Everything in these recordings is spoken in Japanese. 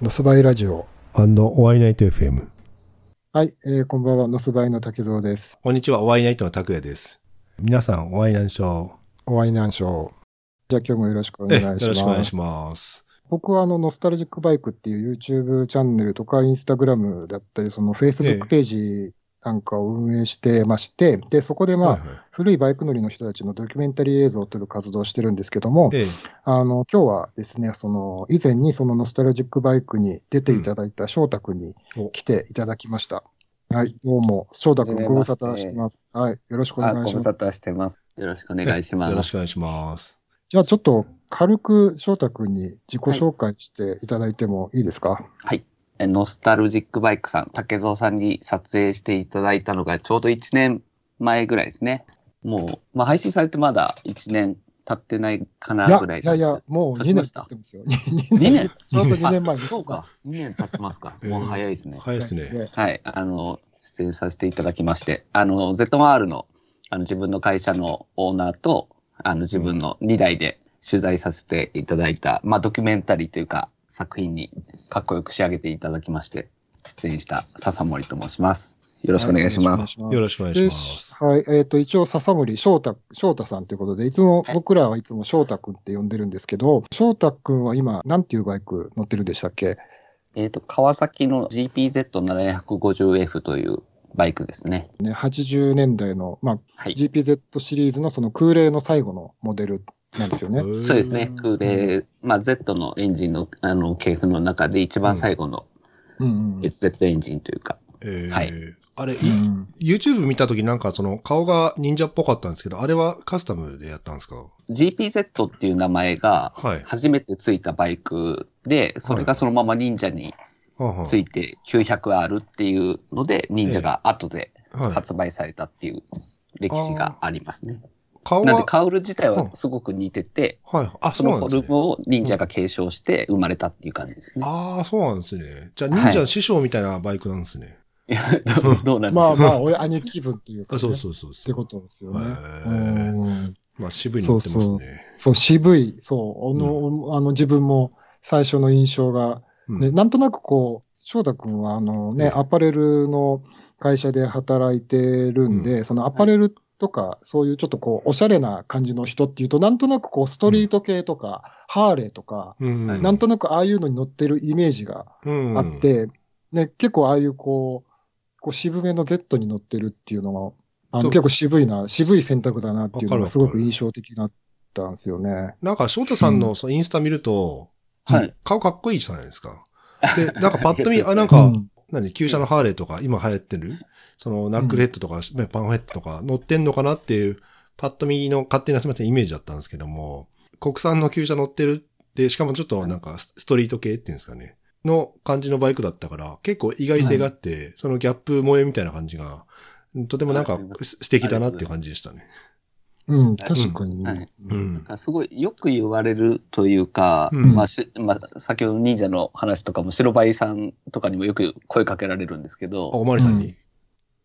ノスバイラジオ。おワイナイト FM。はい、えー、こんばんは、ノスバイの竹蔵です。こんにちは、おワイナイトの拓也です。皆さん、おワイナンショー。おワイナンショー。じゃあ今日もよろしくお願いします。よろしくお願いします。僕はあの、ノスタルジックバイクっていう YouTube チャンネルとか、インスタグラムだったり、そのええ Facebook ページなんかを運営してまして、で、そこでまあ、はいはい古いバイク乗りの人たちのドキュメンタリー映像を撮る活動をしてるんですけども、ええあの、今日はですね、その、以前にそのノスタルジックバイクに出ていただいた翔太くんにお来ていただきました。はい、どうも、翔太くんはじめましてご無沙汰してます。はい、よろしくおあ、願いします。ご無沙汰してます。よろしくお願いします。よろしくお願いします。じゃあちょっと軽く翔太くんに自己紹介していただいてもいいですか、はい。えノスタルジックバイクさん、竹蔵さんに撮影していただいたのがちょうど1年前ぐらいですね。もう、まあ、配信されてまだ1年経ってないかいなぐらいやいやいや、もう2年経ってますよ。2年 ちょうど2年前に。そうか。2年経ってますか。えーもう早いですね。早いですね。ねはい。あの、出演させていただきまして、あの、ZMR の、あの、自分の会社のオーナーと、あの、自分の2台で取材させていただいた、まあ、ドキュメンタリーというか、作品にかっこよく仕上げていただきまして、出演した笹森と申します。よろしくお願いします。すよろしくお願いしでます。はい、えっ、と、一応、笹森翔太、翔太さんということで、いつも、はい僕らはいつも翔太くんって呼んでるんですけど、翔太くんは今、なんていうバイク乗ってるんでしたっけ？えっ、と、川崎の GPZ750F というバイクですね。ね、80年代の、まあ、はい。GPZ シリーズのその空冷の最後のモデルなんですよね。そうですね。空冷、まあ、Z のエンジンの、あの、系譜の中で一番最後のうん。Z エンジンというか、えーはいあれ、いうん YouTube 見たときなんかその顔が忍者っぽかったんですけど、あれはカスタムでやったんですか？GPZ っていう名前がはい。初めてついたバイクで、それがそのまま忍者について 900R っていうので、忍者が後ではい。発売されたっていう歴史がありますね。顔は、なんでカウル自体うんはすごく似てて、はい。あ、そそうなんですねのフォルム。を忍者が継承して生まれたっていう感じですね。ああ、そうなんですね。じゃあ、忍者の師匠みたいなバイクなんですね。いや、どうなんでしょう。まあまあ、親兄貴分っていうか、そうそうそうそう。ってことですよね。まあ、渋いの乗ってますね。そう、渋い、そう、あの、あの自分も最初の印象が、うんね、なんとなくこう、翔太くんは、あのね、ええアパレルの会社で働いてるんで、そのアパレルとか、そういうちょっとこう、おしゃれな感じの人っていうと、なんとなくこう、ストリート系とか、ハーレーとか、うん。なんとなくああいうのに乗ってるイメージがあっ、て、ね、結構ああいうこう、こう渋めの Z に乗ってるっていうのが、あの結構渋いな、渋い選択だなっていうのがすごく印象的だったんですよね。なんか、翔太さんのそのインスタ見ると、はい。顔かっこいいじゃないですか。で、なんかパッと見、あ、なんか、うん。何、旧車のハーレーとか、今流行ってる、そのナックルヘッドとか、パンフヘッドとか乗ってんのかなっていう、パッと見の勝手なすみませんイメージだったんですけども、国産の旧車乗ってるって、しかもちょっとなんかスストリート系っていうんですかね、の感じのバイクだったから、結構意外性があって、そのギャップ萌えみたいな感じが、とてもなんか素敵だなっていう感じでしたね。うん、確かにはい。ね。うん。すごいよく言われるというか、うん。まあしまあ、先ほど忍者の話とかも白バイさんとかにもよく声かけられるんですけあ、ど、おまわりさんに。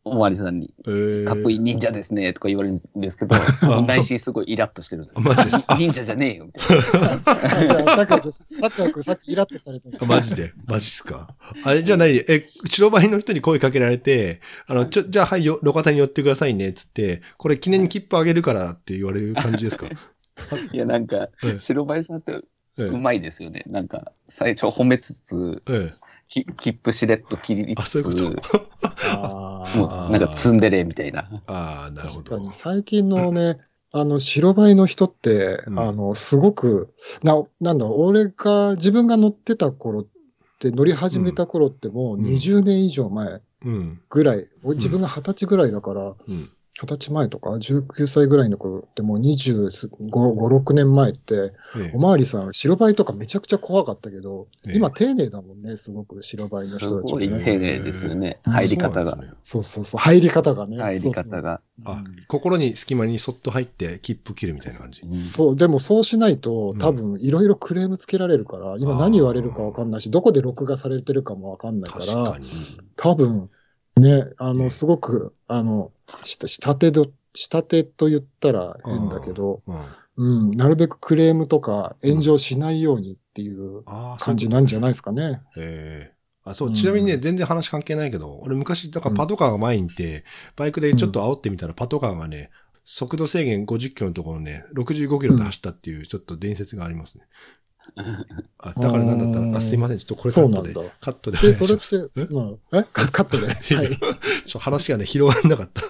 おまわりさんに、えー。かっこいい忍者ですねとか言われるんですけど、内心すごいイラッとしてるんですよ。マジです 忍者じゃねえよみたいな。あじゃあ、拓也です。拓也君さっきイラッとされたあマジで？マジっすか？あれじゃあ何え、白バイの人に声かけられて、あの、ちょ、じゃあはいよ、路肩に寄ってくださいね、つって、これ記念に切符あげるからって言われる感じですか？いや、なんかええ、白バイさんってえ。うまいですよね。なんか、最初褒めつつ、え、えき切符しれっと切りつつ、そういうこと？あもーうなんかツンデレみたいな。ああ、なるほど。確か。に。最近のね、あの、白バイの人って、うん。あの、すごく、な、なんだろう、俺が、自分が乗ってた頃って、乗り始めた頃ってもううん。20年以上前うん。ぐらい、俺自分が20歳ぐらいだから、うん。20歳前とか、19歳ぐらいの頃ってもう25、5、6年前って、ええおまわりさん、白バイとかめちゃくちゃ怖かったけど、ええ今丁寧だもんね、すごく白バイのす人たちごいがね。丁寧ですよね。うん入り方がねそうそうそう、入り方がね。入り方が。あうん、心に隙間にそっと入って切符切るみたいな感じ。うんそう、でもそうしないとう、ん多分いろいろクレームつけられるから、今何言われるかわかんないし、どこで録画されてるかもわかんないか、確からに。多分、ね、あの、ええ。すごく、あの、した下手ど、下手と言ったら変だけど、うん。うん、なるべくクレームとか炎上しないようにっていう感じなんじゃないいですかね。ええ。あ、そうう、んちなみにね、全然話関係ないけど、俺昔、だからパトカーが前にいて、バイクでちょっと煽ってみたら、パトカーがね、速度制限50キロのところね、65キロで走ったっていう、ちょっと伝説がありますね。あ、だからなんだったら、あ、すいません、ちょっとこれカットでそうなんだ、カットでお願で、いしそれ。って、うん、え？カカットで？はい。ちょ話がね、広がんなかった。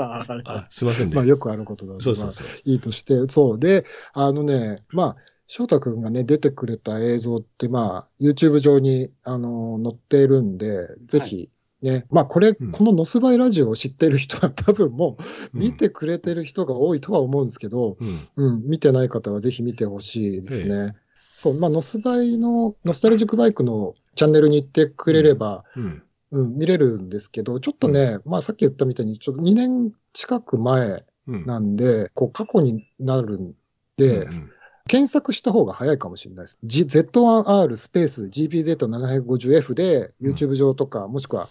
あはいあ、すいませんね。まあよくあることだまあそうそうそう。いいとして、そう。で、あのね、まあ、翔太くんがね、出てくれた映像って、まあ、YouTube 上に、あの、載っているんで、ぜひ、ね、まあ、これ、うんこのノスバイラジオを知ってる人は多分もう、うん見てくれてる人が多いとは思うんですけど、うん。うん、見てない方はぜひ見てほしいですね。そう、まあ、ノスバイの、ノスタルジックバイクのチャンネルに行ってくれれば、うん。うん、見れるんですけど、ちょっとね、まあ、さっき言ったみたいに、ちょっと2年近く前うん。なんで、こう、過去になるんで、うん検索した方が早いかもしれないです。G、Z1R スペース GPZ750F でうん YouTube 上とか、もしくは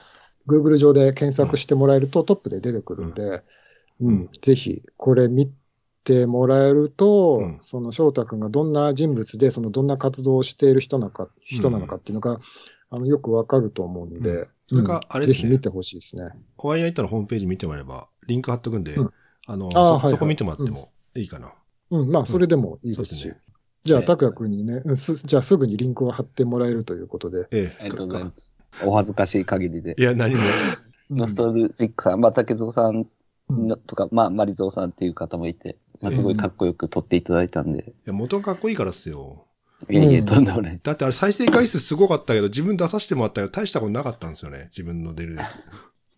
Google 上で検索してもらえるとトップで出てくるんで、ううんん、ぜひこれ見てもらえると、うんその翔太くんがどんな人物で、そのどんな活動をしている人なのか、人なのかっていうのが、あの、よくわかると思うんで、うんそれかうんあれですねぜひ見てほしいですね。お会いいったらホームページ見てもらえば、リンク貼っとくんで、うんあの、あーはいはいそそこ見てもらってもいいかな。うん、まあ、それでもいいですし。じゃあ、ね拓也くんにね、じゃあすぐにリンクを貼ってもらえるということで。ええ。ありがとうございます。お恥ずかしい限りでい。や、何も。ノストルジックさん、まあ、竹蔵さんうんのとか、まあ、マリゾーさんっていう方もいて、まあ、すごいかっこよく撮っていただいたんで、いや、元かっこいいからっすよ。いやいや、うんとんでもない。だってあれ再生回数すごかったけど、自分出させてもらったけど、大したことなかったんですよね。自分の出るやつ。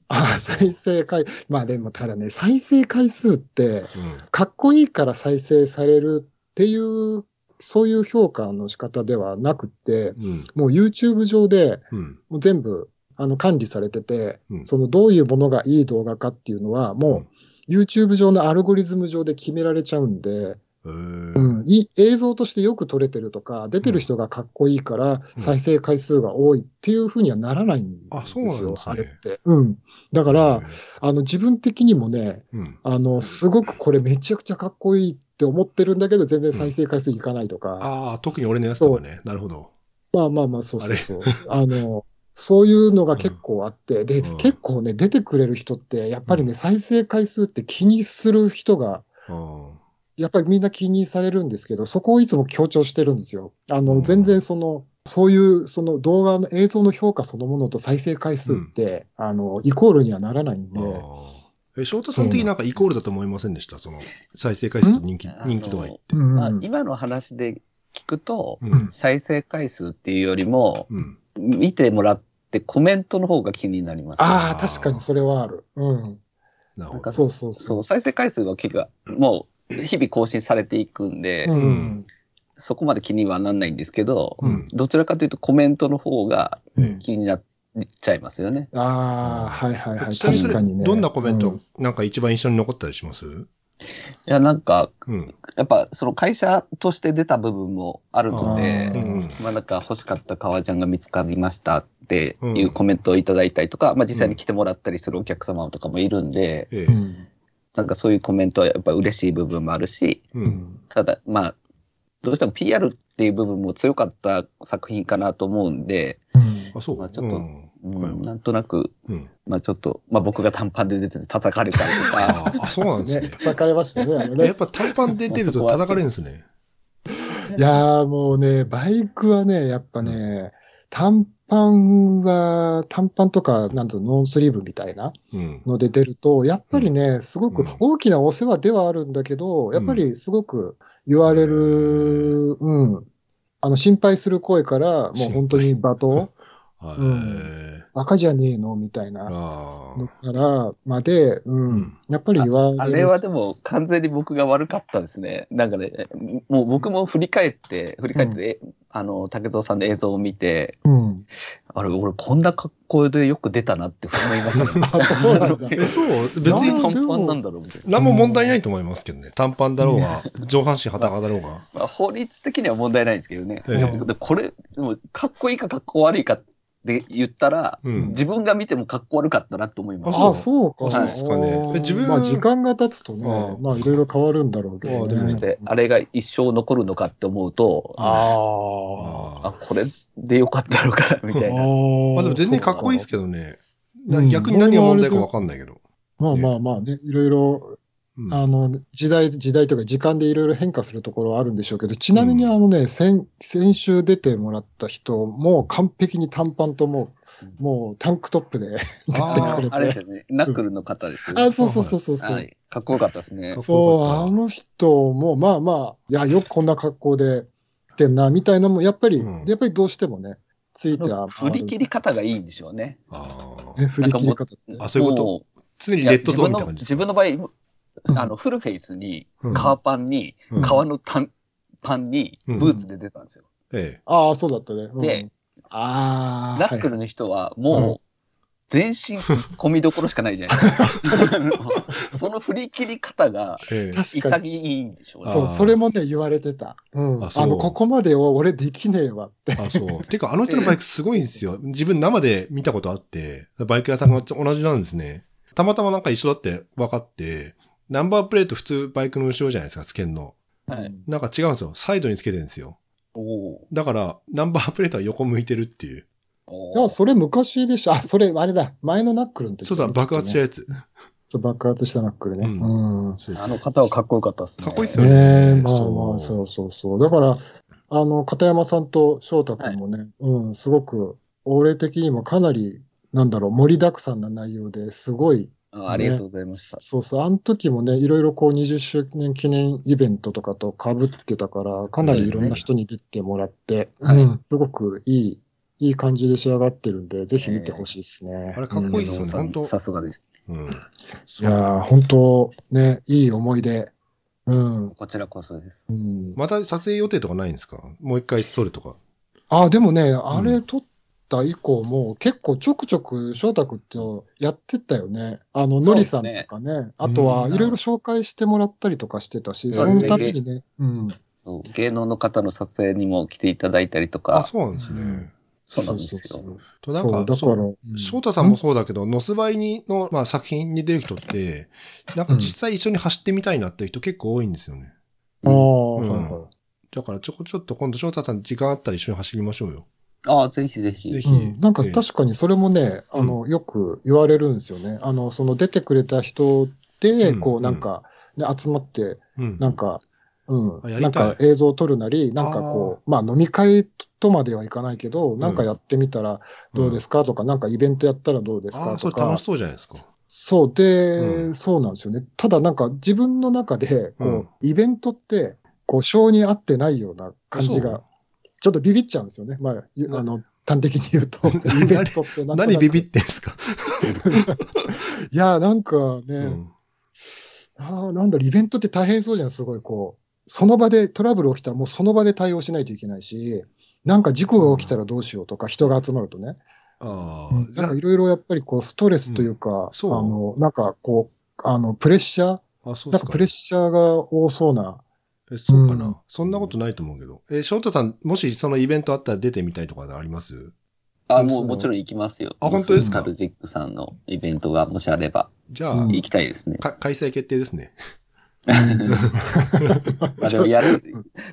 ああ、再生回、まあでもただね、再生回数って、うん。かっこいいから再生されるっていう、そういう評価の仕方ではなくって、うん。もう YouTube 上でうん。もう全部あの管理されてて、うんそのどういうものがいい動画かっていうのは、もう YouTube 上のアルゴリズム上で決められちゃうんで、えーうん、映像としてよく撮れてるとか、出てる人がかっこいいから再生回数が多いっていうふうにはならないんですよ、あそうなんですねあれって。うん。だから、あの自分的にもね、うん。あの、すごくこれめちゃくちゃかっこいいって思ってるんだけど、全然再生回数いかないとか、ああ、特に俺のやつとかね。なるほど。まあまあまあ、そうそうそう。あの、そういうのが結構あって、で、うん。結構ね、出てくれる人って、やっぱりね、再生回数って気にする人が、うん。やっぱりみんな気にされるんですけど、そこをいつも強調してるんですよ。あの、うん。全然その、そういう、その動画の映像の評価そのものと再生回数って、あの、イコールにはならないんで、え、翔太さん的になんかイコールだと思いませんでした？その、再生回数と人気、人気とは言って。うん。まあ、今の話で聞くと、うん。再生回数っていうよりも、うん。見てもらってコメントの方が気になります。ああ、確かにそれはある。うん。なるほどなんか。そうそうそ。そうう、再生回数は結構、もう、日々更新されていくんで、うん。そこまで気にはなんないんですけど、うんどちらかというとコメントの方がうん気になっちゃいますよね。ああ、はいはいはい。確かにね。どんなコメントうん、なんか一番印象に残ったりします？いや、なんか、うん。やっぱその会社として出た部分もあるのであ、ーうん。まあなんか欲しかった革ジャンが見つかりましたっていうコメントをいただいたりとか、まあ実際に来てもらったりするお客様とかもいるんで。なんかそういうコメントはやっぱ嬉しい部分もあるし、う。うんん。ただまあ、どうしても PR っていう部分も強かった作品かなと思うんで、うんあ、そう。まあちょっとうんなんとなく、うん。まあちょっと、まあ僕が短パンで出てて叩かれたりとか、あそうなんですね、ね。叩かれましたね、あのね。やっぱ短パン出てると叩かれるんですね。いやーもうね、バイクはね、やっぱね、短パンは、短パンとか、なんとノンスリーブみたいなうん。ので出ると、やっぱりね、すごくうん大きなお世話ではあるんだけど、やっぱりすごく言われる、うん。あの、心配する声から、もう本当に罵倒、はい。うん赤じゃねえの？みたいなあのからまで、うん。やっぱり言われる。あれはでも完全に僕が悪かったですね。なんかね、もう僕も振り返って、振り返って、あの、竹蔵さんの映像を見て、うん。あれ、俺こんな格好でよく出たなって思いました そう別 別にに短パンなんだろうみたいな。何も問題ないと思いますけどね。短パンだろうが、上半身裸だろうが。まあ、法律的には問題ないんですけどね。ええでこれ、でもかっこいいかかっこ悪いかっで言ったら、うん自分が見てもかっこ悪かったなと思います。あああ、そうか。そうですかね自分まあ、時間が経つとあねー、まあ、いろいろ変わるんだろうけどあーね。で、あれが一生残るのかって思うと、あああ、これでよかったのかな、みあ。たいな。あーまあでも全然かっこいいですけどね。逆に何が問題かわかんないけど。まあまあまあね、いろいろ、うんあの、時代、時代というか時間でいろいろ変化するところはあるんでしょうけど、ちなみにうんあのね、先、先週出てもらった人も完璧に短パンともう、もうタンクトップで 出てくれて。あれですよね。ナックルの方ですよね。あ、そうそうそうそうそう。はい。かっこよかったですねそう、あの人も、まあまあ、いや、よくこんな格好で来てんな、みたいなのも、やっぱり、うんやっぱりどうしてもね、ついては振り切り方がいいんでしょうね。あーね、振り切り方って？あ、そういうこと？も常にレッドトーンみたいな感じ自分の場合、あの、フルフェイスに、うん革パンに、うん革のタンパンに、うんブーツで出たんですよ。えああ、そうだったね。うんで、ああ、ナックルの人は、もう、うん全身突っ込みどころしかないじゃないですか。その振り切り方が。潔いんでしょうね。そう、それもね、言われてた。うん。あの、ここまでを俺できねえわって。あ、そう。てか、あの人のバイクすごいんですよ。自分生で見たことあって、バイク屋さんが同じなんですね。たまたまなんか一緒だって分かって、ナンバープレート普通バイクの後ろじゃないですか、つけんの。はい。なんか違うんですよ。サイドにつけてるんですよ。おーだから、ナンバープレートは横向いてるっていう。おいや、それ昔でしょ。あ、それ、あれだ。前のナックルの時そうだ、爆発したやつ。そう爆発したナックルね。うんうん。あの方はかっこよかったですね。かっこいいっすよねねえ、まあまあ、そうそうそう。だから、あの、片山さんと翔太君もね、うん、すごく、俺的にもかなり、なんだろう、盛りだくさんな内容ですごい、あありがとうございました。そうそう、あの時もね、いろいろこう20周年記念イベントとかと被ってたから、かなりいろんな人に出てもらって、はいうん、すごくいい、いい感じで仕上がってるんで、ぜひ見てほしいですね。あれかっこいいっすよね本当さすがです。うん。いやー、本当ね、いい思い出。うん。こちらこそです。うん、また撮影予定とかないんですか？もう一回撮るとか。あ、でもね、あれ撮った以降も、結構ちょくちょく翔太君とやってたよね。あの、そうのりさんとかね。あとは、うんいろいろ紹介してもらったりとかしてたし、そそうのですねためにね、うん。そう芸能の方の撮影にも来ていただいたりとあ、か、そうなんですね。うんそうなんですよ。そうそうとなんか、そうだから、そううん翔太さんもそうだけど、ノスバイにの、まあ、作品に出る人って、なんか実際一緒に走ってみたいなっていう人結構多いんですよね。ああ、うん。だからちょこちょっと今度翔太さん時間あったら一緒に走りましょうよ。ああ、ぜひぜひ。ぜひ。うん、なんかええ確かにそれもね、あの、よく言われるんですよね。あの、その出てくれた人で、うん。こう、なんか、ね、集まって、うん。なんか、うん。なんか映像を撮るなり、なんかこう、まあ飲み会とまではいかないけど、なんかやってみたらどうですかとか、なんかイベントやったらどうですかとか。れ楽し、そうじゃないですか。そう。で、うん。そうなんですよね。ただなんか自分の中で、こう、うん。イベントって、こう、性に合ってないような感じあが、ちょっとビビっちゃうんですよね。まあ、あの、端的に言うと、イベントってなんとなく何ビビってんすか、いや、なんかね、うん、ああ、なんだろう、イベントって大変そうじゃん、すごいこう。その場でトラブル起きたらもうその場で対応しないといけないし、なんか事故が起きたらどうしようとか、人が集まるとね。あうんなんかあ、いろいろやっぱりこう、ストレスというか、そうあの、なんかこう、あの、プレッシャー？あ、そうですかなんかプレッ。シャーが多そうな。えそうかな、うんそんなことないと思うけど。え、翔太さん、もしそのイベントあったら出てみたいとかあります？あ、うんもうもちろん行きますよ。あ本当ですか？ノスタルジックさんのイベントがもしあれば、じゃあ、うん行きたいですね。か開催決定ですね。まあでもやる、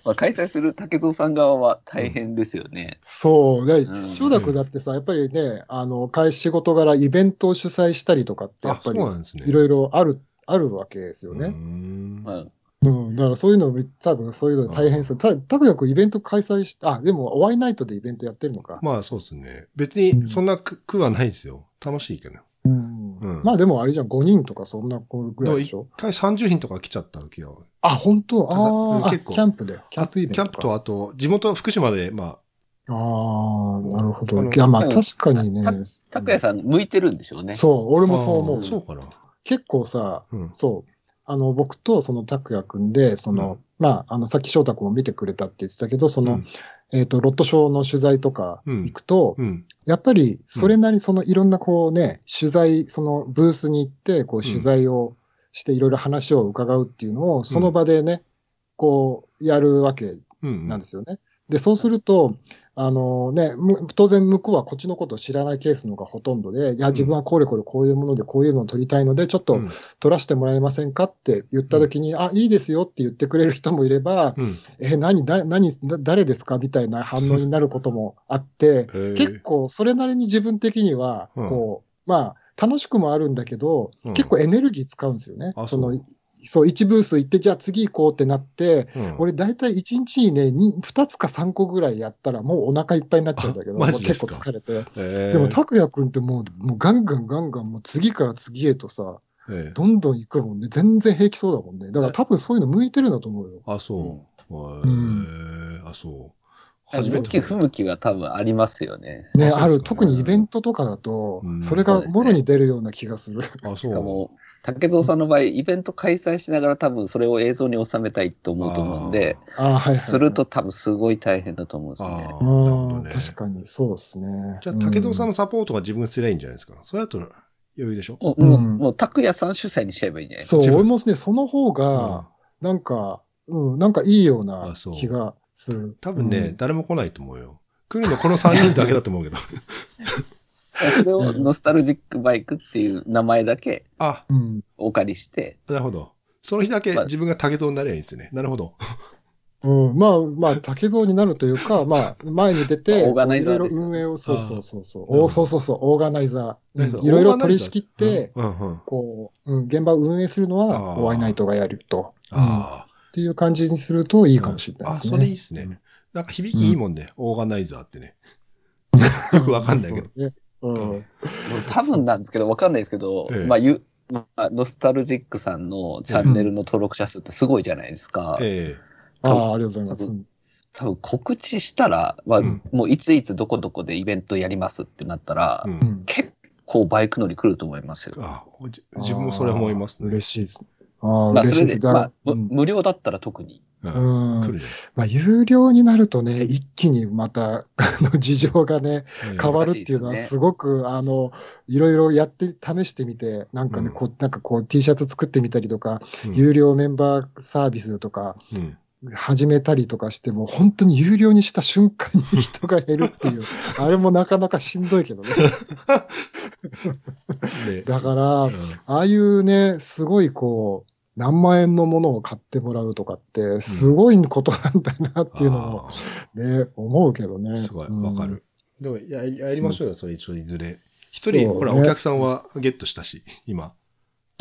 まあ、開催する竹蔵さん側は大変ですよね。そう。でうん、翔太君だってさ、やっぱりね、あの、会仕事柄イベントを主催したりとかって、やあっ、ぱりそうなんですね。いろいろある、あるわけですようーね。んまあうん。だからそういうの、多分そういうの大変さ。た、たくやくんイベント開催し、あ、でも、おワイナイトでイベントやってるのか。まあそうですね。別にそんな苦苦はないですよ。楽しいけど。うんうんまあでもあれじゃん、5人とかそんな子ぐらいでしょ？回30人とか来ちゃった時は。あ、本当？あーあ、結構キャンプで。キャンプイベントか。キャンプとあと、地元福島で、まああ、なるほど。いや、まあうん確かにね。拓也さん向いてるんでしょうね。そう、俺あ、もそう思う。あそうかな。結構さ、うん。そう。あの、僕とその拓也くんで、その、まあ、あの、さっき翔太くんも見てくれたって言ってたけど、その、うんえっ、と、ロットショーの取材とかうん行くと、うん。やっぱり、それなり、その、いろんなこうね、取材、その、ブースに行って、こう、取材をして、いろいろ話を伺うっていうのを、その場でね、こう、やるわけうん。なんですよね。で、そうすると、あのね、む当然向こうはこっちのことを知らないケースの方がほとんどで、いや、自分はこれこれこういうものでこういうのを取りたいので、ちょっとうん取らせてもらえませんかって言ったときに、あ、いいですよって言ってくれる人もいれば、うん。え、何、だ何、だ誰ですかみたいな反応になることもあって、えー。結構それなりに自分的には、うん。こう、まあ、楽しくもあるんだけど、うん。結構エネルギー使うんですよね。あそのそうそう、1ブース行って、じゃあ次行こうってなって、うん俺大体1日にね、2, 2つか3個ぐらいやったらもうお腹いっぱいになっちゃうんだけど、結構疲れて。えーでも、拓也くんってもう、もうガンガンガンガン、もう次から次へとさ、ええどんどん行くもんね。全然平気そうだもんね。だから多分そういうの向いてるんだと思うよ。あ、そう。えんーあ、そう。向き不向きが多分ありますよね。ね、ある、特にイベントとかだとうん、それがもろに出るような気がする。あ、しそう。竹蔵さんの場合、イベント開催しながら多分それを映像に収めたいと思うと思うんで、ああ、はいはい。すると多分すごい大変だと思うんですね。ああ、ね。確かに、そうですね。じゃあ、竹蔵さんの、のサポートが自分すりゃいいんじゃないですか。それだと余裕でしょ？もう、もううんもう拓也さん主催にしちゃえばいいんじゃないですそう、俺もね、その方が、なんか、うん、なんかいいような気がする。多分ね、うん誰も来ないと思うよ。来るのこの3人だけだと思うけど。か。それをノスタルジックバイクっていう名前だけあ、うん。お借りして、なるほど。その日だけ自分が竹蔵になりゃいいんですよね。なるほど。うん、まあ、まあ、竹蔵になるというか、まあ、前に出て、オーガナイザーいろいろ運営を、そうそうそうそう、おそうそうそう、オーガナイザー。うんうんいろいろ取り仕切って、うんうんうん。こう、うん、現場を運営するのあは、ーワイナイトがやると。うんっあていう感じにするといあ。いかもしれないですね。あ、それいいっすね。なんか響きいいもんね。オーガナイザーってね。よくわかんないけど。そうね。うん。多分なんですけど、わかんないですけど、ええまあ、ゆまあ、ノスタルジックさんのチャンネルの登録者数ってすごいじゃないですか。えああ、ありがとうございます。多分告知したら、まあ、うんもういついつどこどこでイベントやりますってなったら、え。う。うんん結構バイク乗り来ると思いますよ。あじ自分もそれ思いますね。嬉しいですね。ああ、まあ、嬉しいです。それで、まあ、むうん無料だったら特に。うん。まあ、有料になるとね、一気にまた、あの、事情がね。変わるっていうのは、すすごく、あの、いろいろやって、試してみて、なんかね、うんこう、なんかこう、T シャツ作ってみたりとか、うん有料メンバーサービスとか、うん。始めたりとかしても、本当に有料にした瞬間に人が減るっていう、あれもなかなかしんどいけどね。で、だから、うんああいうね、すごいこう、何万円のものを買ってもらうとかって、すごいことなんだなっていうのもあね、思うけどね。ーすごい、うんわかる。でもや、やりましょうよ、それ一緒にいずれ。一人、そうほら、ねお客さんはゲットしたし、今。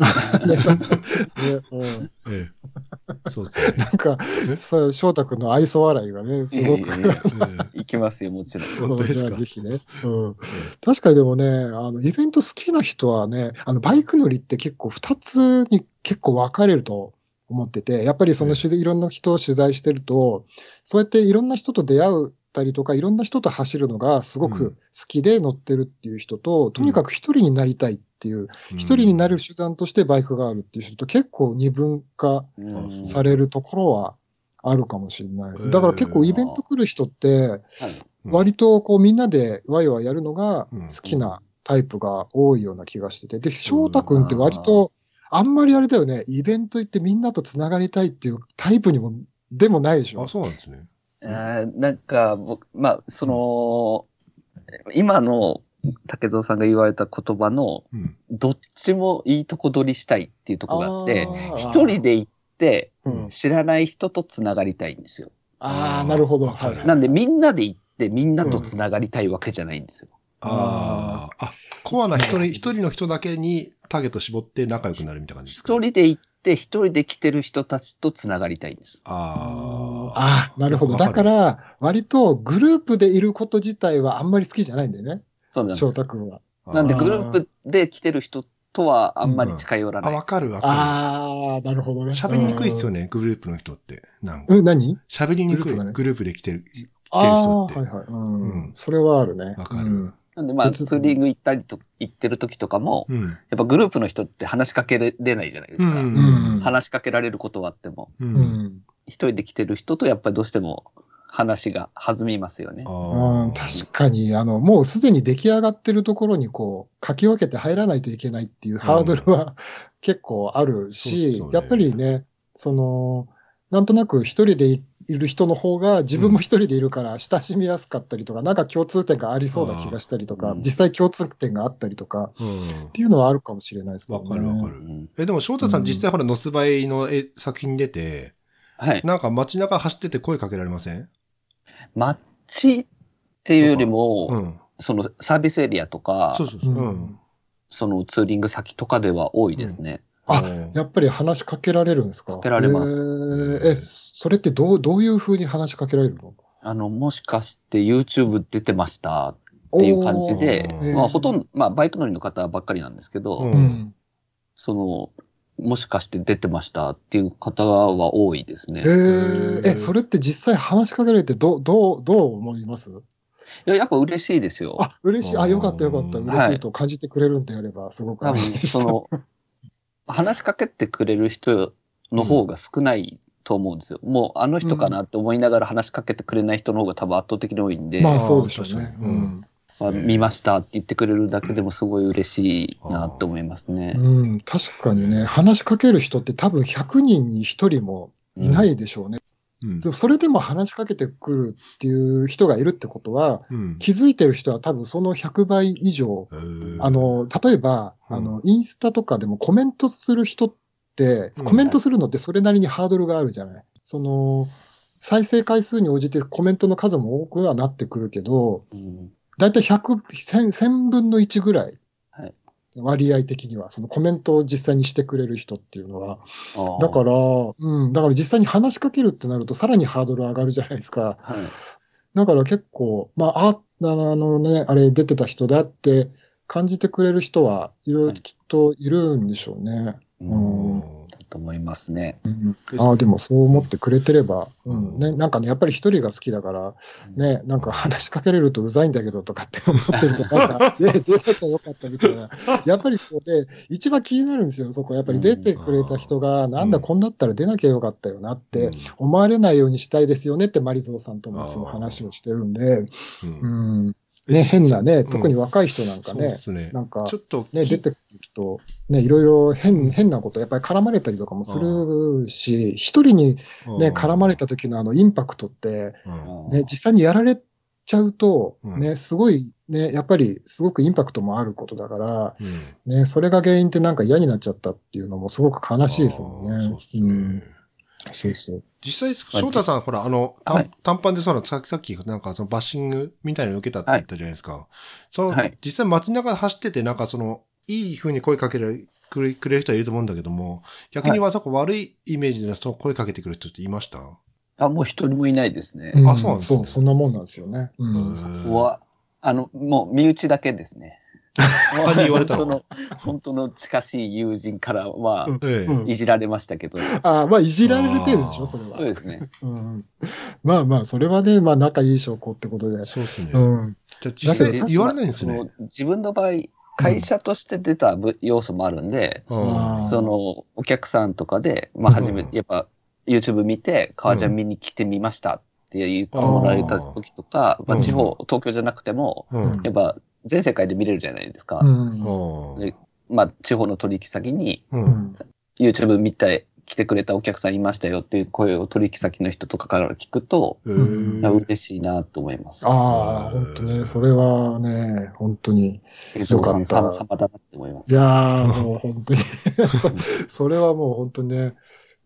ねうんええ。そうですね。なんか、さ翔太君の愛想笑いがね、すごく。いきますよ、もちろん。じゃあぜ。ひね。うん。確かにでもね、あの、イベント好きな人はね、あの、バイク乗りって結構二つに結構分かれると思ってて、やっぱりそのいろんな人を取材してると、そうやっていろんな人と出会ったりとか、いろんな人と走るのがすごうん。く好きで乗ってるっていう人と、とにかく一人になりたいっていう、一人になる手段としてバイクがあるっていう人と結構二分化うん。されるところはあるかもしれないです。うん。だから結構イベント来る人って、割とこうみんなでワイワイやるのがうん好きなタイプが多い。ような気がしてて、で、翔太くんって割と、あんまりあれだよね、イベント行ってみんなと繋がりたいっていうタイプにも、でもないでしょあ、。そうなんですね。なんか、僕、まあ、その、今の竹蔵さんが言われた言葉の、うん。どっちもいいとこ取りしたいっていうところがあって、一人で行って、うん知らない人と繋がりたいんですよ。ああ、なるほど。なんでみんなで行ってみんなと繋がりたいわけじゃないんですよ。ああ、あ、コアな一人、一人の人だけにターゲット絞って仲良くなるみたいな感じですか？一人で行って一人で来てる人たちと繋がりたいんです。ああ。ああ、なるほど。だか、ら、割とグループでいること自体はあんまり好きじゃないんだよね、そうなんです翔。太くんは。なんでグループで来てる人とはあんまり近寄らあ、ない。わかるわかああ、なるほどる。ね。喋りにくいっすよね。ね、グループの人って。なんか。うん、何？喋りにくい。グループがねグループで来てる、来てるああ人って。はいはい。うん。うんそれはあるね。わかるうんなんでまあ別ツーリング行ったりと、行ってる時とかも、うん。やっぱグループの人って話しかけれないじゃないですか。うんうん話しかけられることはあっても、う。うんん。一人で来てる人とやっぱりどうしても話が弾みますよね。あうん、あ。確かに、あの、もうすでに出来上がってるところにこう、書き分けて入らないといけないっていうハードルは 結構あるそうし、そうねやっぱりね、その、なんとなく一人でいいる人の方が自分も一人でいるから親しみやすかったりとか、なんか共通点がありそうな気がしたりとか、うん実際共通点があったりとかうんっていうのはあるかもしれないですけどわね。かるわかる。うんえ、でも翔太さうんん実際ほら、ノスバイの絵作品に出て、はい。なんか街中走ってて声かけられません？街っていうよりも、うん。そのサービスエリアとか、そうそうそう。ううんん。そのツーリング先とかでは多いですね。あうん。やっぱり話しかけられるんですか？かけられます。えー。え、それってどう、どういう風に話しかけられるの？あの、もしかして YouTube 出てましたっていう感じでまあほとんど、まあバイク乗りの方ばっかりなんですけど、うん。うん。その、もしかして出てましたっていう方は多いですね。えー、え、それって実際話しかけられてどう、どう、どう思います？いや、やっぱ嬉しいですよ。あ、嬉しい。あ、よかったよかった。うん嬉しいと感じてくれるんであれば、すごく多分、その、話しかけてくれる人の方が少ないと思うんですよ。もう、あの人かなって思いながら話しかけてくれない人の方が多分圧倒的に多いんで、ままあそうでしょうねうんあ見ましたって言ってくれるだけでもすごい嬉しいなって思いますね。うん、確かにね、話しかける人って多分100人に1人もいないでしょうね。うん。それでも話しかけてくるっていう人がいるってことは、うん。気づいてる人は多分その100倍以上、あ、の、例えば、うんあの、インスタとかでもコメントする人って、うんコメントするのってそれなりにハードルがあるじゃない。その、再生回数に応じてコメントの数も多くはなってくるけど、うんだいたい100、1000 1000分の1ぐらい。割合的には、そのコメントを実際にしてくれる人っていうのは。だから、うん、だから実際に話しかけるってなるとさらにハードル上がるじゃないですか。はい。だから結構、まあ、あ、あのね、あれ出てた人だって感じてくれる人はいろいろきっといるんでしょうね。うん。だと思いますね。うんでああ、でもそう思ってくれてれば、ううん。ん、ね、なんかね、やっぱり一人が好きだから、ね、なんか話しかけれるとうざいんだけどとかって思ってると、なんか、ね、出なきゃよかったみたいな。やっぱりこうで、一番気になるんですよ、そこ。やっぱり出てくれた人が、なんだ、こんだったら出なきゃよかったよなって、思われないようにしたいですよねってマリゾーさんともいつも話をしてるんで、うん。うん。ね、変なね、特に若い人なんかねそうで、すね。なんかちょっとき、ね、出てくると、ね、いろいろ変、変なこと、やっぱり絡まれたりとかもするし、一人にね、絡まれた時のあのインパクトって、うん。ね、実際にやられちゃうと、うん。ね、すごい、ね、やっぱりすごくインパクトもあることだから、うん。ね、それが原因ってなんか嫌になっちゃったっていうのもすごく悲しいですもんね。そう。そう。実際、翔太さん、ほら、あの、短はい短パンでその、さっきさっき、なんかそのバッシングみたいなの受けたって言ったじゃないですか。その、はい実際街中走ってて、なんかその、いい風に声かける、くれくれる人はいると思うんだけども、逆にはそこ悪いイメージでその声かけてくる人っていました、あ、もう一人もいないですね。あそうなんですねそう、そんなもんなんですよね。う。うんんは、あの、もう身内だけですね。他に言われたの本当の、本当の近しい友人からは、いじられましたけど、ああ、まあ、いじられる程度でしょ、それはそう。ですね。うん。まあまあ、それはね、まあ、仲いい証拠ってことで。そうですね。うん。じゃあ実際だけど言われないんですねそ。の自分の場合、会社として出た部要素もあるんで、その、お客さんとかで、まあ、初めうんて、やっぱ、YouTube 見て、革ジャン見に来てみましたって言ってもらえた時とか、まあ、うん地方、東京じゃなくても、うん。やっぱ、全世界で見れるじゃないですか。うん。うんでまあ、地方の取引先に、う。うんん。YouTube 見て来てくれたお客さんいましたよっていう声を取引先の人とかから聞くと、嬉しいなと思います。ああ、本当ね、それはね、本当に。かった様々だなって思います。いやー、もう本当に。それはもう本当にね、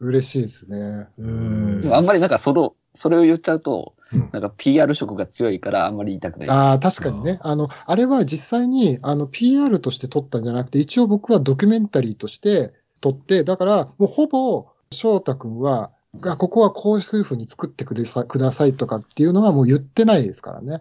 嬉しいですね。うんあんまりなんかその、それを言っちゃうと、うんなんか PR 色が強いからあんまり言いたくない。ああ、確かにね。あの、あれは実際に、あの、PR として撮ったんじゃなくて、一応僕はドキュメンタリーとして撮って、だから、もうほぼ、翔太くんは、あここはこういうふうに作ってくださくださいとかっていうのはもう言ってないですからね。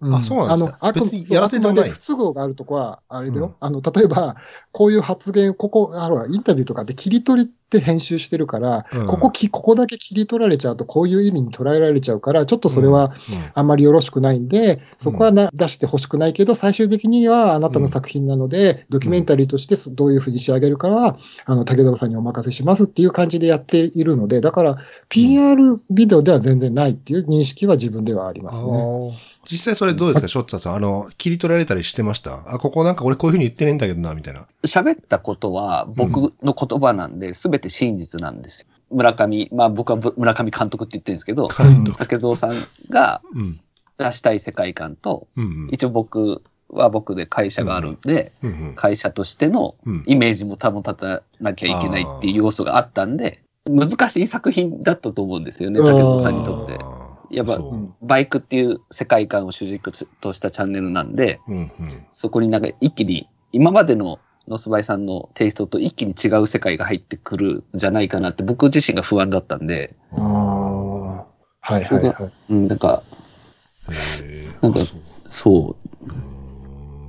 うんあそうなんですかあの、あと、やらせてはない不都合があるとこは、あれだよ。うんあの、例えば、こういう発言、ここ、あの、インタビューとかで切り取りって編集してるから、うん。ここき、ここだけ切り取られちゃうと、こういう意味に捉えられちゃうから、ちょっとそれはうん。あんまりよろしくないんで、そこはな、出してほしくないけど、最終的にはあなたの作品なので、ドキュメンタリーとしてどういうふうに仕上げるかは、あの、武田さんにお任せしますっていう感じでやっているので、だから、PR ビデオでは全然ないっていう認識は自分ではありますね。実際それどうですか、ショッツァさん。あの、切り取られたりしてました？あ、ここなんか俺こういうふうに言ってねえんだけどな、みたいな。喋ったことは僕の言葉なんで、すべて真実なんですよ。村上、まあ僕はぶ村上監督って言ってるんですけど。竹蔵さんがうん。出したい世界観と、うんうん。一応僕は僕で会社があるんで、うんうん会社としてのうんイメージも保たなきゃいけないっていう要素があったんで、難しい作品だったと思うんですよね、竹蔵さんにとって。やっぱバイクっていう世界観を主軸としたチャンネルなんで、うんうん。そこになんか一気に、今までのノスバイさんのテイストと一気に違う世界が入ってくるんじゃないかなって僕自身が不安だったんで、ああ。はいはいはい。うん、なんか、なんかあそう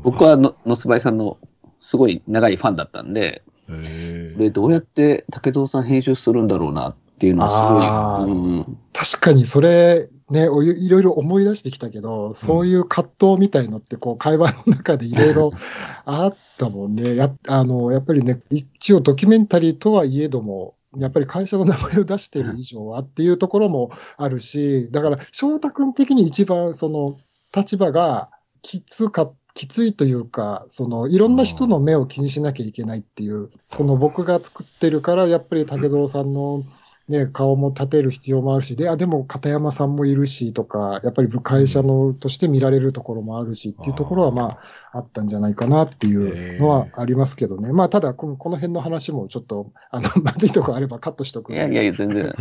僕はのノスバイさんのすごい長いファンだったんで、へーで、どうやって竹蔵さん編集するんだろうなっていうのはすごい、うん、確かにそれ、ね、おいいろいろ思い出してきたけど、そういう葛藤みたいのって、こう、会話の中でいろいろ あったもんね。や、あの、やっぱりね、一応ドキュメンタリーとはいえども、やっぱり会社の名前を出してる以上はっていうところもあるし、だから、翔太君的に一番その立場がきつか、きついというか、そのいろんな人の目を気にしなきゃいけないっていう、その僕が作ってるから、やっぱり竹蔵さんのね、顔も立てる必要もあるし、で、あ、でも片山さんもいるしとか、やっぱり会社のとして見られるところもあるしっていうところはまあ、あったんじゃないかなっていうのはありますけどね。まあ、ただこの、この辺の話もちょっと、あの、まずいとこあればカットしとくいやいやいや、全然。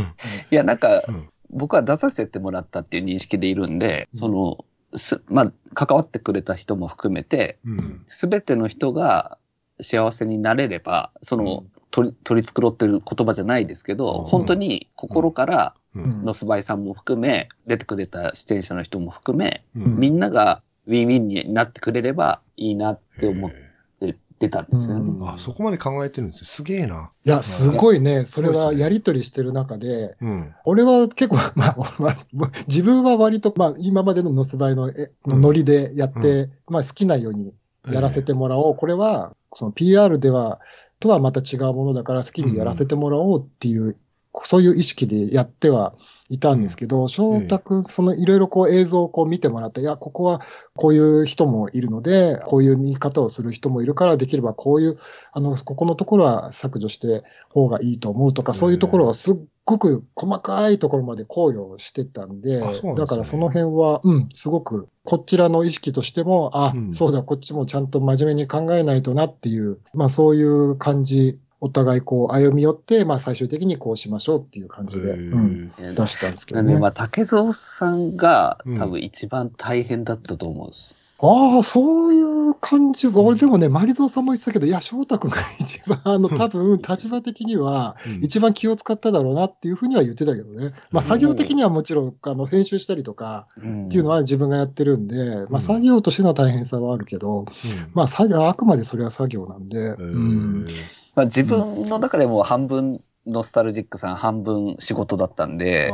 いや、なんかうん、僕は出させてもらったっていう認識でいるんで、うん。その、す、まあ、関わってくれた人も含めて、うん。すべての人が幸せになれれば、その、取り、取り繕ってる言葉じゃないですけど、うん本当に心から、ううんん。ノスバイさんも含め、出てくれた出演者の人も含め、うんみんながウィンウィンになってくれればいいなって思っへて出たんですよね。あ、そこまで考えてるんですね。すげえな。いや、すごいね、それはやりとりしてる中で、うん。俺は結構、まあ、まあ、自分は割と、まあ、今までのノスバイのえのノリでやって、まあ、好きなようにやらせてもらおう。これは、その PR では、とはまた違うものだから好きにやらせてもらおうっていう、そういう意識でやってはいたんですけど、翔太くん、そのいろいろこう映像をこう見てもらって、いや、ここはこういう人もいるので、こういう見方をする人もいるから、できればこういう、あの、ここのところは削除して方がいいと思うとか、そういうところはすっごく細かいところまで考慮してたんで、ね。だからその辺は、うん、すごく、こちらの意識としても、あ、うん。そうだ、こっちもちゃんと真面目に考えないとなっていう、まあそういう感じ、お互いこう歩み寄って、まあ最終的にこうしましょうっていう感じで、うん、出したんですけどね。まあ、竹蔵さんがうん多分一番大変だったと思うんです。ああ、そういう感じ。俺でもね、マリゾーさんも言ってたけど、いや、翔太君が一番、あの、多分、立場的には、うん一番気を使っただろうなっていうふうには言ってたけどね。まあ、作業的にはもちろん、あの、編集したりとかうんっていうのは自分がやってるんで、まうんあ、作業としての大変さはあるけど、うんまあ、あくまでそれは作業なんで、へうん。ーまあ、自分の中でも半分ノスタルジックさん、半分仕事だったんで、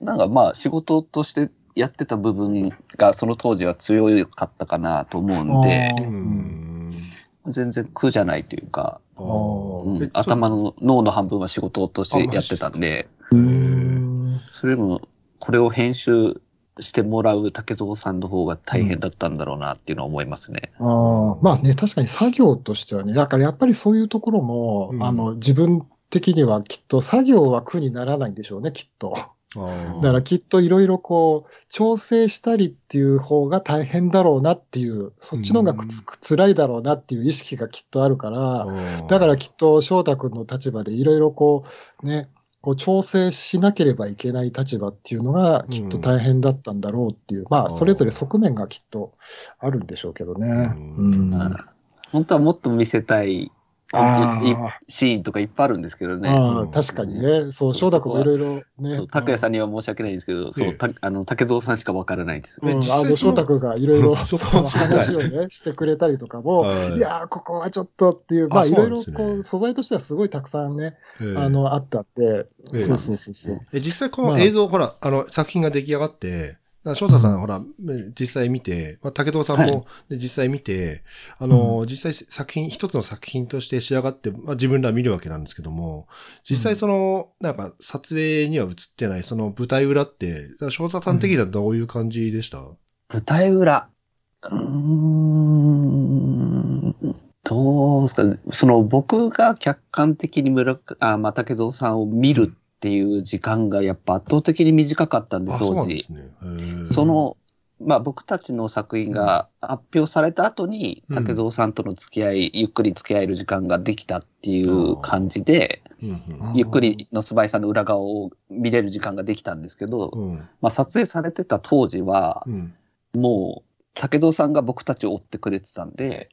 なんかまあ仕事としてやってた部分がその当時は強かったかなと思うんであ、うーん。全然苦じゃないというか、うん。頭の脳の半分は仕事としてやってたんで。それもこれを編集してもらう竹蔵さんの方が大変だったんだろうなっていうのは思いますね。ああ、まあね、確かに作業としてはね、だからやっぱりそういうところも、うん。あの、自分的にはきっと作業は苦にならないんでしょうね、きっと。だからきっといろいろこう、調整したりっていう方が大変だろうなっていう、そっちの方がくつ、辛いだろうなっていう意識がきっとあるから、だからきっと翔太君の立場でいろいろこう、ね、こう調整しなければいけない立場っていうのがきっと大変だったんだろうっていう、まあ、あーそれぞれ側面がきっとあるんでしょうけどね。うん。うん。本当はもっと見せたいシーンとかいっぱいあるんですけどね。確かにね。そう、翔太君もいろいろね。そう、拓也さんには申し訳ないんですけど、そう、あの、竹蔵さんしかわからないんです。よ。うん、え実際あの、翔太君がいろいろ、話をね、してくれたりとかも、はい。いやー、ここはちょっとっていう、まああ、いろいろそうなんですね。こう、素材としてはすごいたくさんね、えーあの、あったんで、ええ。そうそうそうそう。え、実際この映像、ほら、あの、作品が出来上がって、翔太さん、ほら、実際見て、まあ、竹藤さんはい。も、ね実際見て、あの、実際作品、一つの作品として仕上がって、まあ、自分ら見るわけなんですけども、実際その、なんか、撮影には映ってない、その舞台裏って、翔太さん的にはどういう感じでした、舞台裏。うーん。どうですかその僕が客観的に村あ、まあ、竹蔵さんを見るっていう時間がやっぱ圧倒的に短かったんで、当時。なんですね。その、まあ僕たちの作品が発表された後に、うん竹蔵さんとの付き合い、ゆっくり付き合える時間ができたっていう感じで、うんうんゆっくりのすばいさんの裏側を見れる時間ができたんですけど。まあ撮影されてた当時は、うん。もう、竹蔵さんが僕たちを追ってくれてたんで、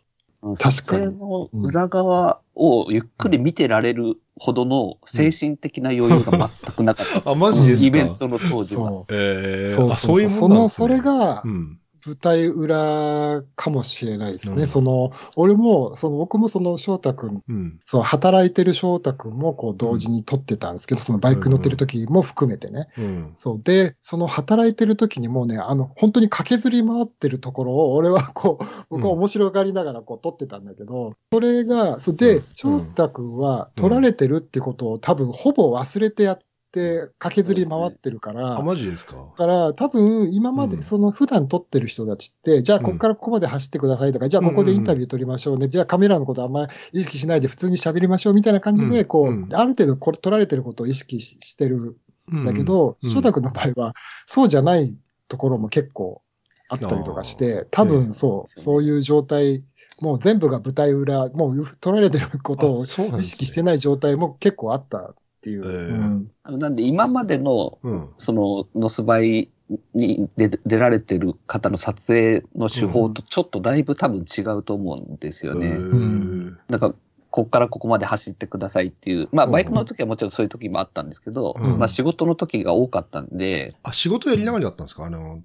確かにの裏側をゆっくり見てられるほどの精神的な余裕が全くなかった。あ、マジですか？イベントの当時は。そう。えー、あ、そうそうそういうその、もんなんですね。それがうん。舞台裏かもしれないですね。うんその、俺も、その僕もその翔太くん、うん。そう、働いてる翔太くんもこう同時に撮ってたんですけど、そのバイク乗ってる時も含めてね。うん。そう。で、その働いてる時にもうね、あの、本当に駆けずり回ってるところを、俺はこう、僕は面白がりながらこう撮ってたんだけど、それが、そうでうん、翔太くんは撮られてるってことを多分ほぼ忘れてやって、駆けずり回ってるから、あ、マジですか？だから、多分今までうん。その普段撮ってる人たちって、じゃあうん。ここからここまで走ってくださいとか、じゃあここでインタビュー撮りましょうね、じゃあカメラのことあんまり意識しないで普通に喋りましょうみたいな感じで、うんこう、うん。ある程度これ撮られてることを意識ししてるんだけど、うん翔太君の場合は、そうじゃないところも結構あったりとかして、多分そう、そうそういう状態、もう全部が舞台裏、もう撮られてることを意識してない状態も結構あったっていう。えーうんあのなんで今までの、うん。その、ノスバイに出出られてる方の撮影の手法とちょっとだいぶ多分違うと思うんですよね。えーうんなんか、こっからここまで走ってくださいっていう、まあ、うんバイクの時はもちろんそういう時もあったんですけど、うんまあ、仕事の時が多かったんで、あ、仕事やりながらだったんですか？あの、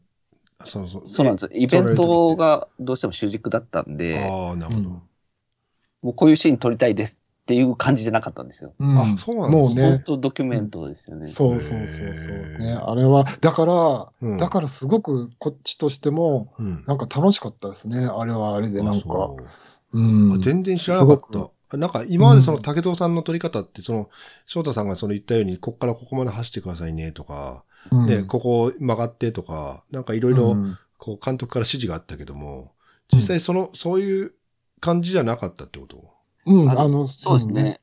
そうそう。そうなんです。イベントがどうしても主軸だったんで、ああ、なるほど。もうこういうシーン撮りたいですっていう感じじゃなかったんですよ。うんあ、そうなんですね。本もうね、当ドキュメントですよね。そうそうそうそう。ね、あれは、だから、うんだからすごくこっちとしても、うん。なんか楽しかったですね。あれはあれで、なんか。ううん。あ全然知らなかった。なんか今までその竹蔵さんの撮り方って、その、翔太さんがその言ったように、こっからここまで走ってくださいねとか、うんで、ここ曲がってとか、なんかいろいろ、こう監督から指示があったけども、実際その、そういう感じじゃなかったってこと？うん、あのそうですね。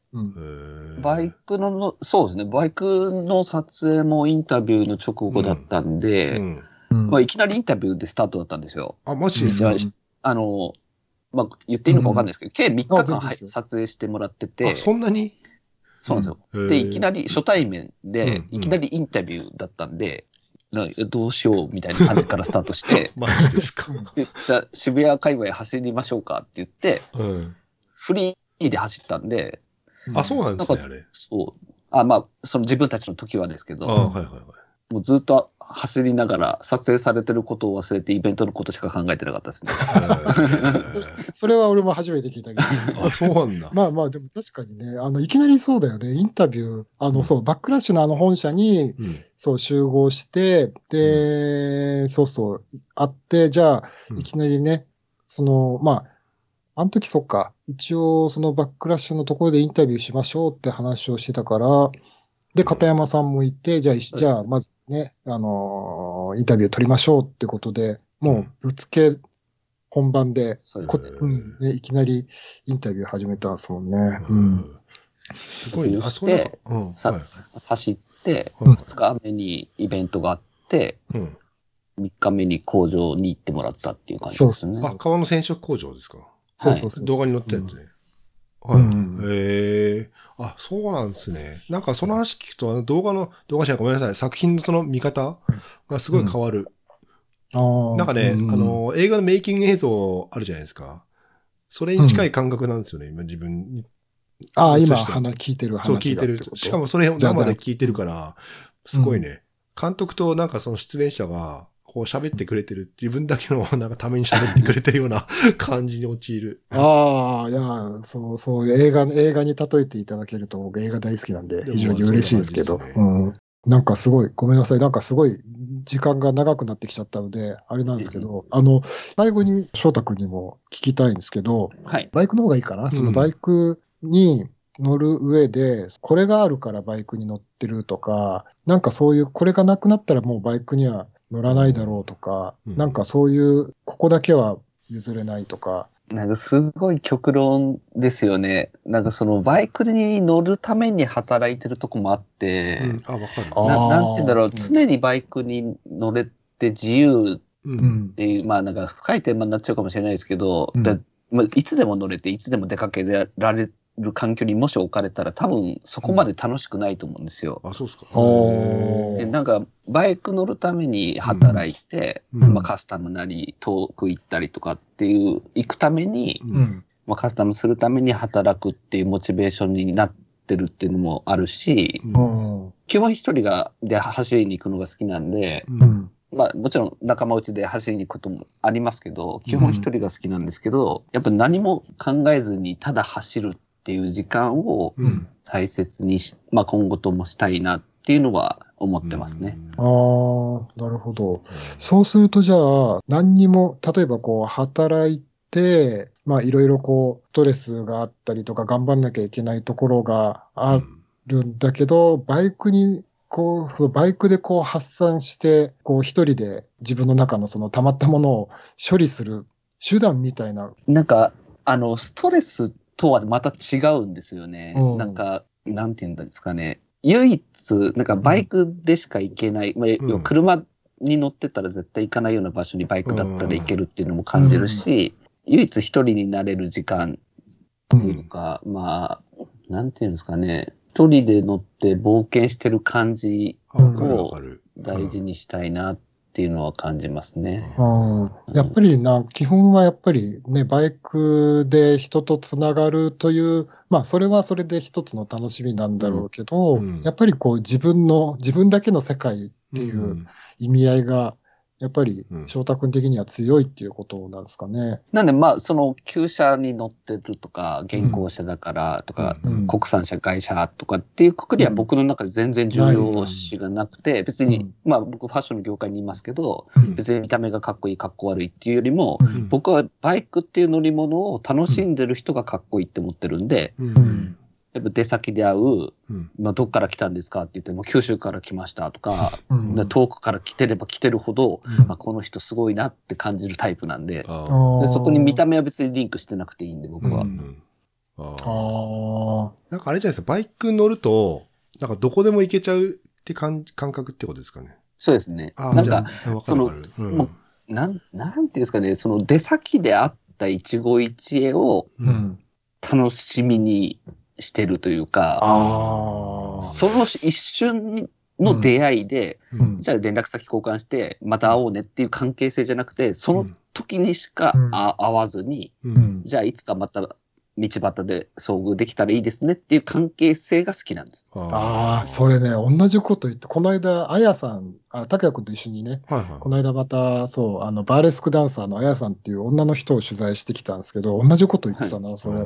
バイクのの、そうですね。バイクの撮影もインタビューの直後だったんで、まあ、いきなりインタビューでスタートだったんですよ。あ、マジですか？うんあの、まあ、言っていいのかわかんないですけど、計3日間はい撮影してもらってて、あ、そんなに？そうなんですよ。で、いきなり初対面で、うんいきなりインタビューだったんで、などうしようみたいな感じからスタートして、マジですか？渋谷界隈走りましょうかって言って、うん。フリーで走ったんで、あ、そうなんですね、あれ。そう。あ、まあ、その自分たちの時はですけど、あはいはいはい。もうずっと走りながら撮影されてることを忘れてイベントのことしか考えてなかったですね。それは俺も初めて聞いたけど。あ、そうなんだ。まあまあ、でも確かにね、あの、いきなりそうだよね。インタビュー、あの、うんそう、バックラッシュのあの本社に、うん。そう、集合して、で、そうそう、会って、じゃあ、うんいきなりね、その、まあ、あの時そっか、一応、そのバックラッシュのところでインタビューしましょうって話をしてたから、で、片山さんもいて、じゃあ、いじゃあ、まずね、あのーインタビュー取りましょうってことで、もう、ぶつけ、本番で、こそうですうんね、いきなりインタビュー始めたんですもんね。ううんん。すごいね。あ、そんな、うん。さはい。走って、うん2日目にイベントがあって、うん。3日目に工場に行ってもらったっていう感じですね。そうあ、革の染色工場ですか？そうそうそう。動画に載ったやつね。んはい。うんへえ。あ、そうなんですね。なんかその話聞くと、動画の、動画じゃごめんなさい。作品のその見方がすごい変わる。なんかね、うんあの、映画のメイキング映像あるじゃないですか。それに近い感覚なんですよね、今自分に。ああ、今、聞いてる話そう聞いてるしかもそれ生で聞いてるから、すごいね。監督となんかその出演者が、こう喋ってくれてる。自分だけのなんかために喋ってくれてるような 感じに陥る。ああ、いや、そう、そう、映画、映画に例えていただけると僕映画大好きなんで非常に嬉しいですけど、うん。なんかすごい、ごめんなさい、なんかすごい時間が長くなってきちゃったので、あれなんですけど、あの、最後に翔太君にも聞きたいんですけど、はい。バイクの方がいいかな、そのバイクに乗る上で、これがあるからバイクに乗ってるとか、なんかそういう、これがなくなったらもうバイクには乗らないだろうとか、うんなんかそういう、ここだけは譲れないとか、なんかすごい極論ですよね。なんかそのバイクに乗るために働いてるとこもあって、うん、あ、わかる。あななんて言うんだろう、うん常にバイクに乗れて自由う。うんんっ。ていう、まあなんか深いテーマになっちゃうかもしれないですけど、うんだまあ、いつでも乗れて、いつでも出かけられる環境にもし置かれたら、多分そこまで楽しくないと思うんですよ。あ、そうっすか。でなんか、バイク乗るために働いて、うんまあ、カスタムなり、遠く行ったりとかっていう、行くために、う。うんん。まあ、カスタムするために働くっていうモチベーションになってるっていうのもあるし、う。うんん。基本一人が、で走りに行くのが好きなんで、う。うんん。まあもちろん仲間内で走りに行くこともありますけど、基本一人が好きなんですけど、やっぱ何も考えずにただ走るっていう時間をうん。大切にし、まあ今後ともしたいなっていうのは思ってますね。ああ、なるほど。そうするとじゃあ、何にも、例えばこう、働いて、まあいろいろこう、ストレスがあったりとか、頑張んなきゃいけないところがあるんだけど、バイクに、こう、そのバイクでこう発散して、こう一人で自分の中のその溜まったものを処理する手段みたいな。なんか、あの、ストレスとはまた違うんですよね。うんなんか、なんて言うんですかね。唯一、なんかバイクでしか行けない、まあ車に乗ってたら絶対行かないような場所にバイクだったら行けるっていうのも感じるし、唯一一人になれる時間うっていうんか、まあ、なんていうんですかね。一人で乗って冒険してる感じあ、わかるわかる。大事にしたいなっていうのは感じますね。うん。やっぱりな、基本はやっぱりね、バイクで人とつながるという、まあそれはそれで一つの楽しみなんだろうけど、うん。やっぱりこう自分の、自分だけの世界っていう意味合いが、やっぱりうん。翔太君的には強いっていうことなんですかね。なんで、まあ、その、旧車に乗ってるとか、現行車だからとか、うん。国産車、外車とかっていうくくりは僕の中で全然重要視がなくて、別に、うん。まあ僕ファッションの業界にいますけど、うん。別に見た目がかっこいい、かっこ悪いっていうよりも、うん。僕はバイクっていう乗り物を楽しんでる人がかっこいいって思ってるんで、うん。うんやっぱ出先で会う、うん。まあ、どっから来たんですかって言っても、九州から来ましたとか、うんで遠くから来てれば来てるほど、うんあこの人すごいなって感じるタイプなんで、でそこに見た目は別にリンクしてなくていいんで、僕は。あ。なんかあれじゃないですか、バイク乗ると、なんかどこでも行けちゃうって感感覚ってことですかね。そうですね。なんか、じゃあわかるわかる。うんもうなん、なんていうんですかね、その出先であった一期一会をう。ん。楽しみにしてるというか。その一瞬の出会いで、うんじゃあ連絡先交換して、また会おうねっていう関係性じゃなくて、その時にしか会わずに、う。うんん。じゃあいつかまた道端で遭遇できたらいいですねっていう関係性が好きなんです。ああ、それね、同じこと言って、この間、あやさん、あ、拓也君と一緒にね、はいはい。この間また、そう、あの、バーレスクダンサーのあやさんっていう女の人を取材してきたんですけど、同じこと言ってたな、それ。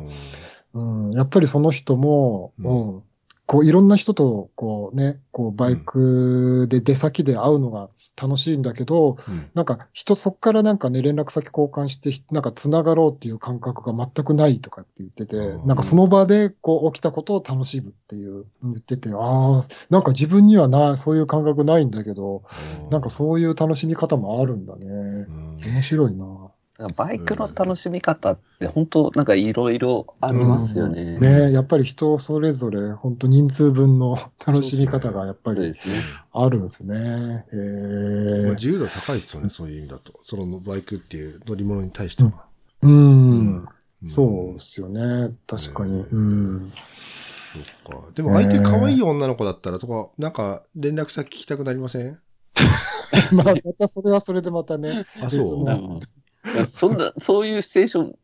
うん、やっぱりその人も、ううん。ん、こう、いろんな人と、こうね、こう、バイクで出先で会うのが楽しいんだけど、うん。なんか、人そっからなんかね、連絡先交換して、なんか繋がろうっていう感覚が全くないとかって言っててう、んなんかその場でこう起きたことを楽しむっていう言ってて、ああ、なんか自分にはな、そういう感覚ないんだけど、なんかそういう楽しみ方もあるんだね。うん。面白いな。バイクの楽しみ方って本当なんかいろいろありますよね。ねやっぱり人それぞれ、本当人数分の楽しみ方がやっぱり。あるんですね。へえ。まあ自由度高いですよね、そういう意味だと。そのバイクっていう乗り物に対しては。うん。そううんですよね。確かに。ううん。そっか。でも相手可愛い女の子だったらとか、なんか連絡先聞きたくなりません？まあ、またそれはそれでまたね。あ、そう？そんな、そういうシチュエーション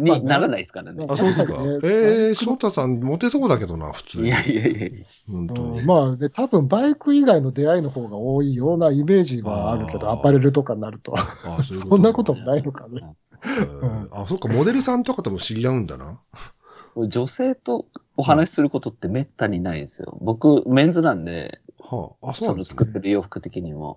にならないですからね。あ、そうですか。ねええー、翔太さんモテそうだけどな、普通に。いやいやいや。本当に。うんまあね、多分バイク以外の出会いの方が多いようなイメージはあるけど、アパレルとかになると。あ そういうそんなことかもないのかね。えーあ、そっか、モデルさんとかとも知り合うんだな。女性とお話しすることってめったにないんですよ。僕、メンズなんで、はあ、あ、そうなんですね。作ってる洋服的にも。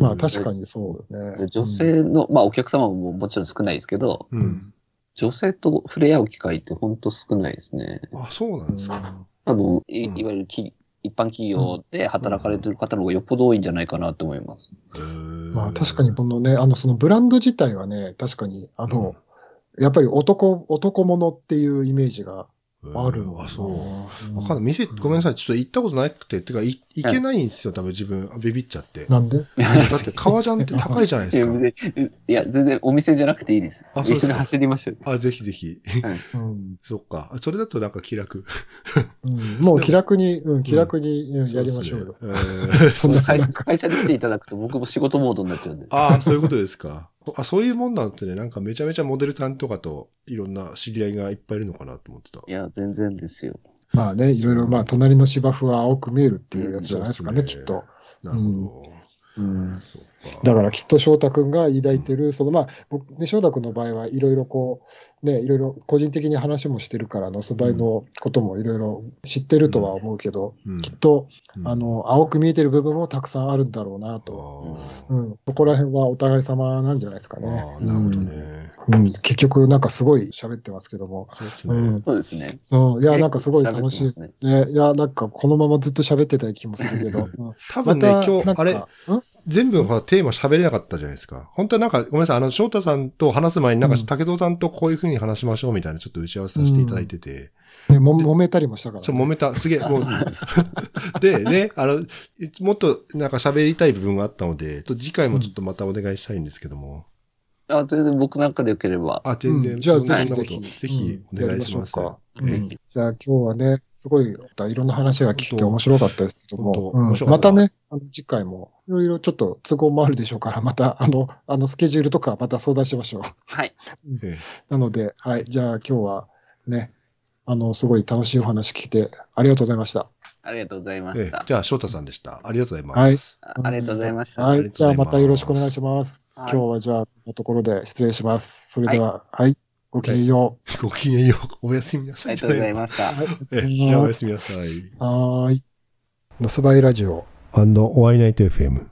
まあ確かにそうよね。女性の、まあお客様ももちろん少ないですけど、う。うんん。女性と触れ合う機会って本当少ないですね。あ、そうなんですか。多分、いうんいわゆるき一般企業で働かれてる方の方がよっぽど多いんじゃないかなと思います。まあ確かにこのね、あのそのブランド自体はね、確かに、あの、やっぱり男、男物っていうイメージがあるのかなあ、そう。わかんない。店、ごめんなさい。ちょっと行ったことなくて、てか、い行けないんですよ、多分自分。ビビっちゃって。なんで？だって、革ジャンって高いじゃないですか。いや、全然お店じゃなくていいです。あそうですか一緒に走りましょう。あ、ぜひぜひ。うん そっか。それだとなんか気楽。うんもう気楽に、うん、気楽にうんやりましょうよ。会社会社に来ていただくと僕も仕事モードになっちゃうんで。ああ、そういうことですか。あ、そういうもんなんですね。なんかめちゃめちゃモデルさんとかといろんな知り合いがいっぱいいるのかなと思ってた。いや、全然ですよ。まあね、いろいろ、まあ、隣の芝生は青く見えるっていうやつじゃないですかね、うんねきっと。なるほど。うん。そうか。だからきっと翔太くんが抱いてる、そのまあ、僕ね、翔太くんの場合はいろいろこう、ね、いろいろ個人的に話もしてるから、の素材のこともいろいろ知ってるとは思うけど、うんきっと、うんあの、青く見えてる部分もたくさんあるんだろうなと。うん。そこら辺はお互い様なんじゃないですかね。なるほどね。うん。うん結局、なんかすごい喋ってますけども。そうですねうん。そういや、なんかすごい楽しいねね、いや、なんかこのままずっと喋ってたい気もするけど。うん多分ね、今日、あれ、ん？全部ほらテーマ喋れなかったじゃないですか。本当はなんか、ごめんなさい、あの、翔太さんと話す前になんか、うん竹蔵さんとこういう風に話しましょうみたいなちょっと打ち合わせさせていただいてて、ね、も揉めたりもしたから、ね。そう、揉めた、すげえ、もう で、ね、あの、もっとなんか喋りたい部分があったので、と次回もちょっとまたお願いしたいんですけども、あ、全然僕なんかでよければ。あ、全然、うんじゃあそんなぜひことぜひぜひお願いします。うんじゃあ今日はね、すごい、いろんな話が聞けて面白かったですけども、うんまたね、あの次回も、いろいろちょっと都合もあるでしょうから、また、あの、あの、スケジュールとかまた相談しましょう。はい。えなので、はい、じゃあ今日はね、あの、すごい楽しいお話聞いて、ありがとうございました。ありがとうございまええした。えじゃあ、翔太さんでした。ありがとうございます。あありがとうございました。はい、じゃあまたよろしくお願いします。はい今日はじゃあ、こんなところで失礼します。それでは、はい、ごきげんよごきげんよう。おやすみなさい。ありがとうございました。おやすみなさい。はーい。のすばいラジオ。あの、お会いナイト FM。